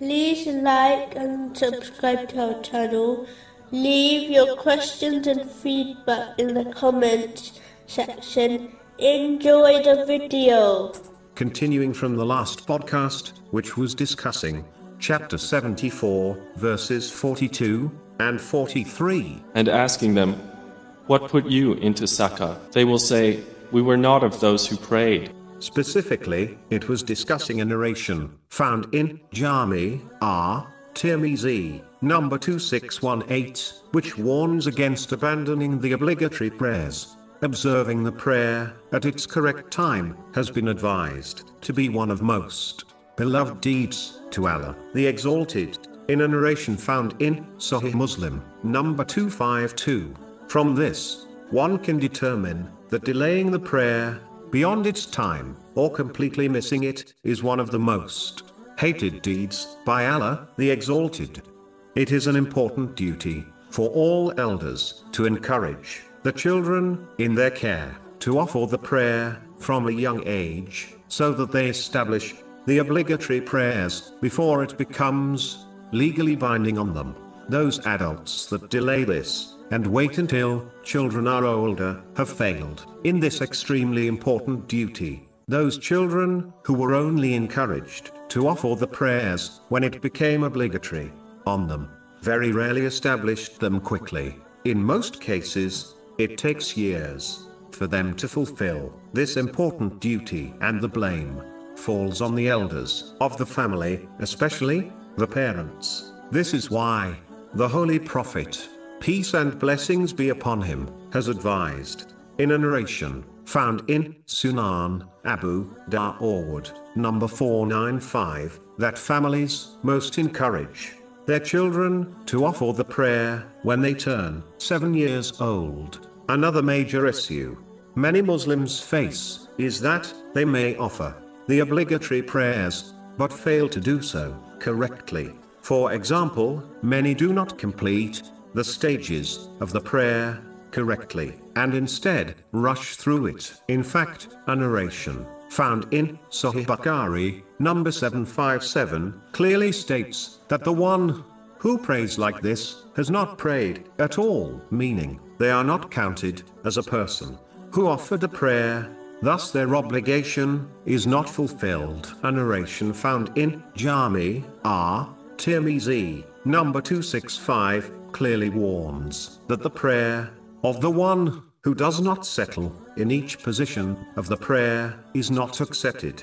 like and subscribe to our channel. Leave your questions and feedback in the comments section. Enjoy the video. Continuing from the last podcast, which was discussing chapter 74, verses 42 and 43. and asking them, What put you into Saqar? They will say, We were not of those who prayed. Specifically, it was discussing a narration found in Jami R. Tirmizi, number 2618, which warns against abandoning the obligatory prayers. Observing the prayer at its correct time has been advised to be one of most beloved deeds to Allah, the Exalted, in a narration found in Sahih Muslim, number 252. From this, one can determine that delaying the prayer beyond its time, or completely missing it, is one of the most hated deeds by Allah, the Exalted. It is an important duty for all elders to encourage the children in their care to offer the prayer from a young age so that they establish the obligatory prayers before it becomes legally binding on them. Those adults that delay this and wait until children are older have failed in this extremely important duty. Those children who were only encouraged to offer the prayers when it became obligatory on them very rarely established them quickly. In most cases, it takes years for them to fulfill this important duty, and the blame falls on the elders of the family, especially the parents. This is why the Holy Prophet, peace and blessings be upon him, has advised in a narration found in Sunan Abu Dawood, number 495, that families most encourage their children to offer the prayer when they turn seven years old. Another major issue many Muslims face is that they may offer the obligatory prayers but fail to do so correctly. For example, many do not complete the stages of the prayer correctly and instead rush through it. In fact, a narration found in Sahih Bukhari, number 757, clearly states that the one who prays like this has not prayed at all, meaning they are not counted as a person who offered a prayer, thus their obligation is not fulfilled. A narration found in Jami R. Tirmizi, number 265, clearly warns that the prayer of the one who does not settle in each position of the prayer is not accepted.